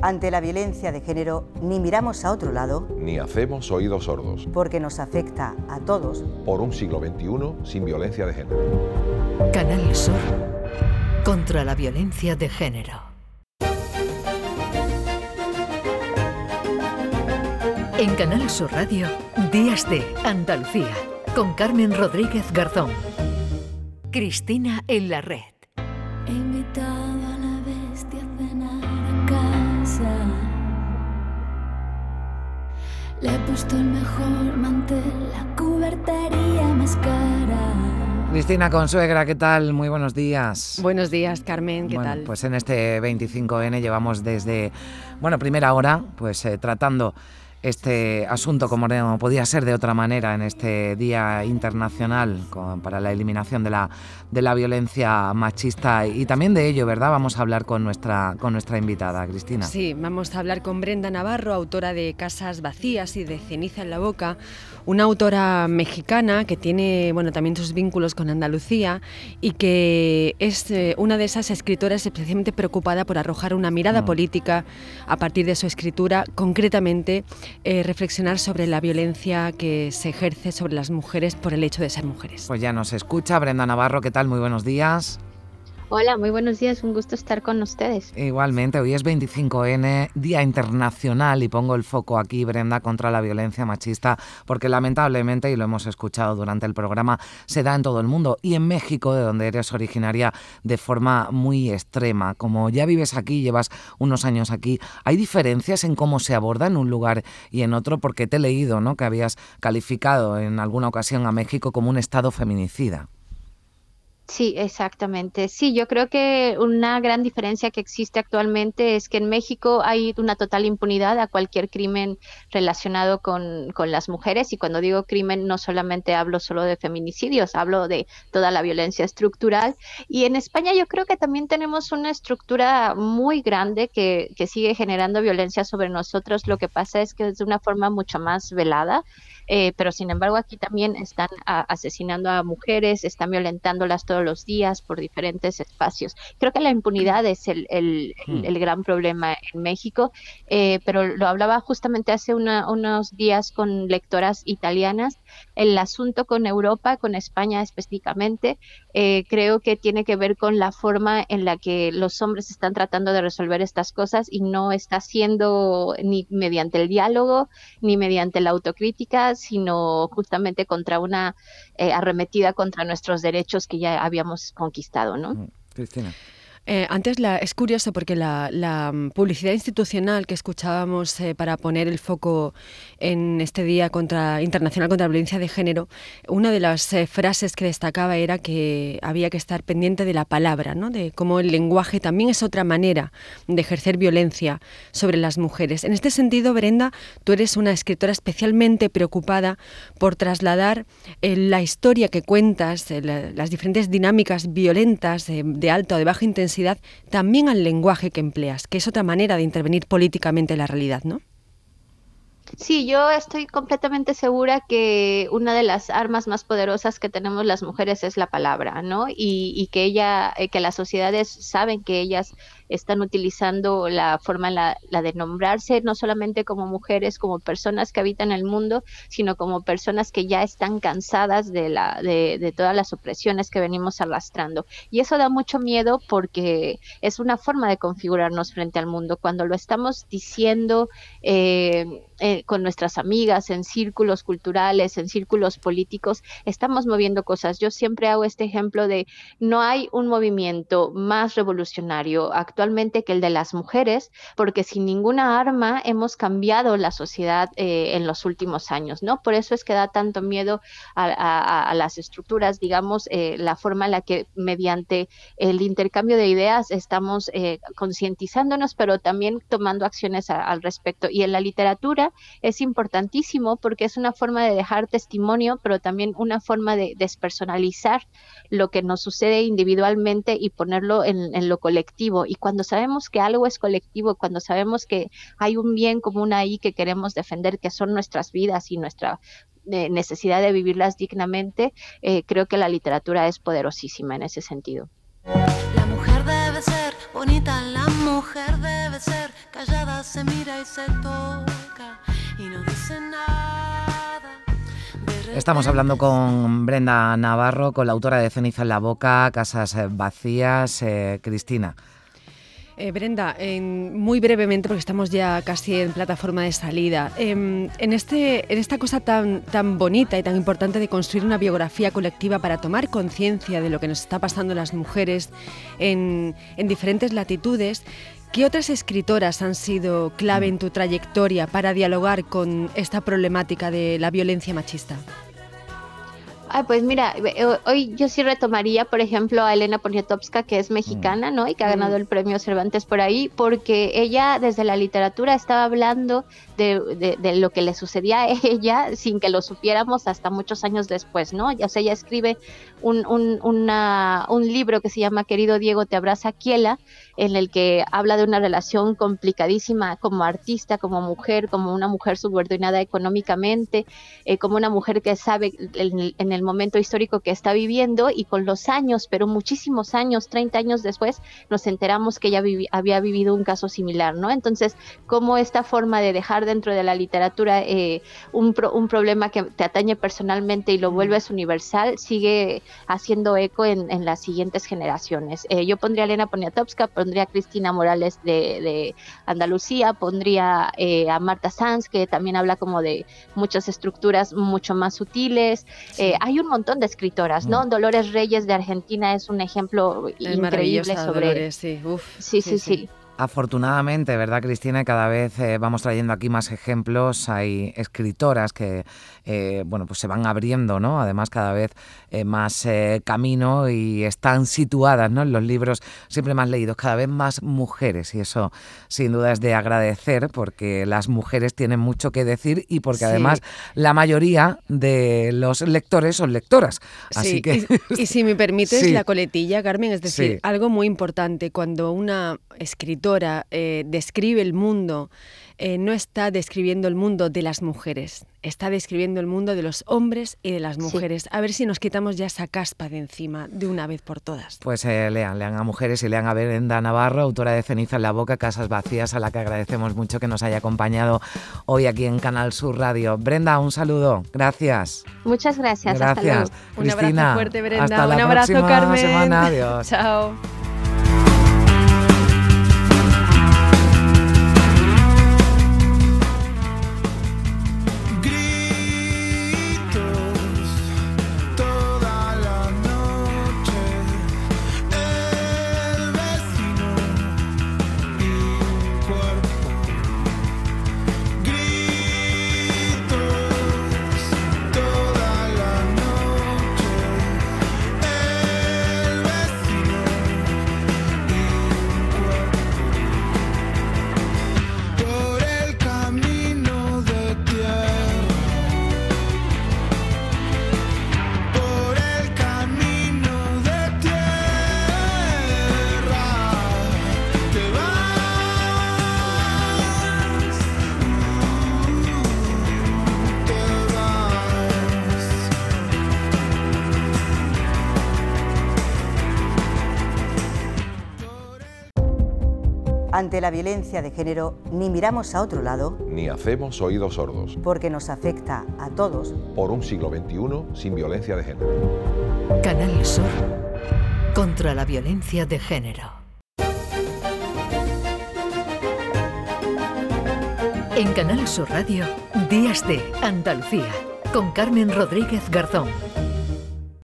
Ante la violencia de género, ni miramos a otro lado, ni hacemos oídos sordos, porque nos afecta a todos. Por un siglo XXI sin violencia de género. Canal Sur contra la violencia de género. En Canal Sur Radio, Días de Andalucía, con Carmen Rodríguez Garzón. Cristina en la red. Le he puesto el mejor mantel, la cubertería más cara. Cristina Consuegra, ¿qué tal? Muy buenos días. Buenos días, Carmen, ¿qué bueno, tal? Pues en este 25N llevamos desde, bueno, primera hora, pues eh, tratando este asunto como no podía ser de otra manera en este Día Internacional para la eliminación de la, de la violencia machista y también de ello, ¿verdad? Vamos a hablar con nuestra, con nuestra invitada, Cristina. Sí, vamos a hablar con Brenda Navarro, autora de Casas Vacías y de Ceniza en la Boca, una autora mexicana que tiene bueno, también sus vínculos con Andalucía y que es eh, una de esas escritoras especialmente preocupada por arrojar una mirada mm. política a partir de su escritura, concretamente eh, reflexionar sobre la violencia que se ejerce sobre las mujeres por el hecho de ser mujeres. Pues ya nos escucha Brenda Navarro, ¿qué tal? Muy buenos días. Hola, muy buenos días, un gusto estar con ustedes. Igualmente, hoy es 25N, Día Internacional, y pongo el foco aquí, Brenda, contra la violencia machista, porque lamentablemente, y lo hemos escuchado durante el programa, se da en todo el mundo, y en México, de donde eres originaria, de forma muy extrema. Como ya vives aquí, llevas unos años aquí, ¿hay diferencias en cómo se aborda en un lugar y en otro? Porque te he leído ¿no? que habías calificado en alguna ocasión a México como un estado feminicida. Sí, exactamente. Sí, yo creo que una gran diferencia que existe actualmente es que en México hay una total impunidad a cualquier crimen relacionado con, con, las mujeres y cuando digo crimen no solamente hablo solo de feminicidios, hablo de toda la violencia estructural y en España yo creo que también tenemos una estructura muy grande que, que sigue generando violencia sobre nosotros. Lo que pasa es que es de una forma mucho más velada. Eh, pero sin embargo aquí también están asesinando a mujeres, están violentándolas todos los días por diferentes espacios. Creo que la impunidad es el, el, hmm. gran problema en México, eh, pero lo hablaba justamente hace unos días con lectoras italianas. El asunto con Europa, con España específicamente, eh, creo que tiene que ver con la forma en la que los hombres están tratando de resolver estas cosas y no está siendo ni mediante el diálogo ni mediante la autocrítica, sino justamente contra una eh, arremetida contra nuestros derechos que ya habíamos conquistado, ¿no? Mm, Cristina. Eh, antes la, es curioso porque la, mm, publicidad institucional que escuchábamos eh, para poner el foco en este Día contra, Internacional contra la Violencia de Género, una de las eh, frases que destacaba era que había que estar pendiente de la palabra, ¿no? de cómo el lenguaje también es otra manera de ejercer violencia sobre las mujeres. En este sentido, Brenda, tú eres una escritora especialmente preocupada por trasladar la historia que cuentas, las diferentes dinámicas violentas de alta o de baja intensidad, también al lenguaje que empleas, que es otra manera de intervenir políticamente en la realidad, ¿no? Sí, yo estoy completamente segura que una de las armas más poderosas que tenemos las mujeres es la palabra, ¿no? Y, y que ella, eh, que las sociedades saben que ellas están utilizando la forma, la, de nombrarse, no solamente como mujeres, como personas que habitan el mundo, sino como personas que ya están cansadas de, la, de, de todas las opresiones que venimos arrastrando. Y eso da mucho miedo porque es una forma de configurarnos frente al mundo. Cuando lo estamos diciendo eh, eh, con nuestras amigas, en círculos culturales, en círculos políticos, estamos moviendo cosas. Yo siempre hago este ejemplo de no hay un movimiento más revolucionario actual actualmente que el de las mujeres, porque sin ninguna arma hemos cambiado la sociedad eh, en los últimos años, ¿no? Por eso es que da tanto miedo a, las estructuras, digamos, eh, la forma en la que mediante el intercambio de ideas estamos eh, concientizándonos, pero también tomando acciones al respecto. Y en la literatura es importantísimo porque es una forma de dejar testimonio, pero también una forma de despersonalizar lo que nos sucede individualmente y ponerlo en, lo colectivo. Sabemos que algo es colectivo, cuando sabemos que hay un bien común ahí que queremos defender, que son nuestras vidas y nuestra eh, necesidad de vivirlas dignamente, eh, creo que la literatura es poderosísima en ese sentido. La mujer debe ser bonita la mujer debe ser, callada se mira y se toca y no dice nada. Estamos hablando con Brenda Navarro, con la autora de Ceniza en la Boca, Casas Vacías, eh, Cristina. Eh, Brenda, muy brevemente, porque estamos ya casi en plataforma de salida, em, en, este, en esta cosa tan, tan bonita y tan importante de construir una biografía colectiva para tomar conciencia de lo que nos está pasando las mujeres en, en diferentes latitudes, ¿Qué otras escritoras han sido clave en tu trayectoria para dialogar con esta problemática de la violencia machista? Ah, pues mira, eh, hoy yo sí retomaría, por ejemplo, a Elena Poniatowska, que es mexicana, ¿no? Y que ha ganado el premio Cervantes por ahí, porque ella desde la literatura estaba hablando de, de, lo que le sucedía a ella sin que lo supiéramos hasta muchos años después, ¿no? O sea, ella escribe un, un, un libro que se llama Querido Diego, te abraza Kiela, en el que habla de una relación complicadísima como artista, como mujer, como una mujer subordinada económicamente, eh, como una mujer que sabe en el, momento histórico que está viviendo y con los años, pero muchísimos años, 30 años después, nos enteramos que ella había vivido un caso similar, ¿no? Entonces, cómo esta forma de dejar dentro de la literatura eh, un, un problema que te atañe personalmente y lo vuelves universal, sigue haciendo eco en, las siguientes generaciones. Eh, yo pondría a Elena Poniatowska, pondría a Cristina Morales de, Andalucía, pondría eh, a Marta Sanz, que también habla como de muchas estructuras mucho más sutiles. Eh, hay un montón de escritoras, ¿no? Mm. Dolores Reyes de Argentina es un ejemplo increíble sobre... sí. sí, sí. sí. Afortunadamente, ¿verdad, Cristina? Cada vez eh, vamos trayendo aquí más ejemplos. Hay escritoras que, eh, bueno, pues se van abriendo, ¿no? Además, cada vez eh, más camino y están situadas, ¿no? En los libros siempre más leídos, cada vez más mujeres. Y eso, sin duda, es de agradecer porque las mujeres tienen mucho que decir y porque además la mayoría de los lectores son lectoras. Así que... Y, si me permites la coletilla, Carmen, es decir, algo muy importante, cuando una escritora eh, describe el mundo, eh, no está describiendo el mundo de las mujeres, está describiendo el mundo de los hombres y de las mujeres. A ver si nos quitamos ya esa caspa de encima de una vez por todas. Pues eh, lean, lean a mujeres y lean a Brenda Navarro, autora de Ceniza en la Boca, Casas Vacías, a la que agradecemos mucho que nos haya acompañado hoy aquí en Canal Sur Radio. Brenda, un saludo. Gracias. Muchas gracias. Gracias. Un abrazo fuerte, Brenda. Hasta un la abrazo, Carmen. semana. Adiós. Chao. Ante la violencia de género, ni miramos a otro lado, ni hacemos oídos sordos, porque nos afecta a todos. Por un siglo XXI sin violencia de género. Canal Sur contra la violencia de género. En Canal Sur Radio, Días de Andalucía, con Carmen Rodríguez Garzón.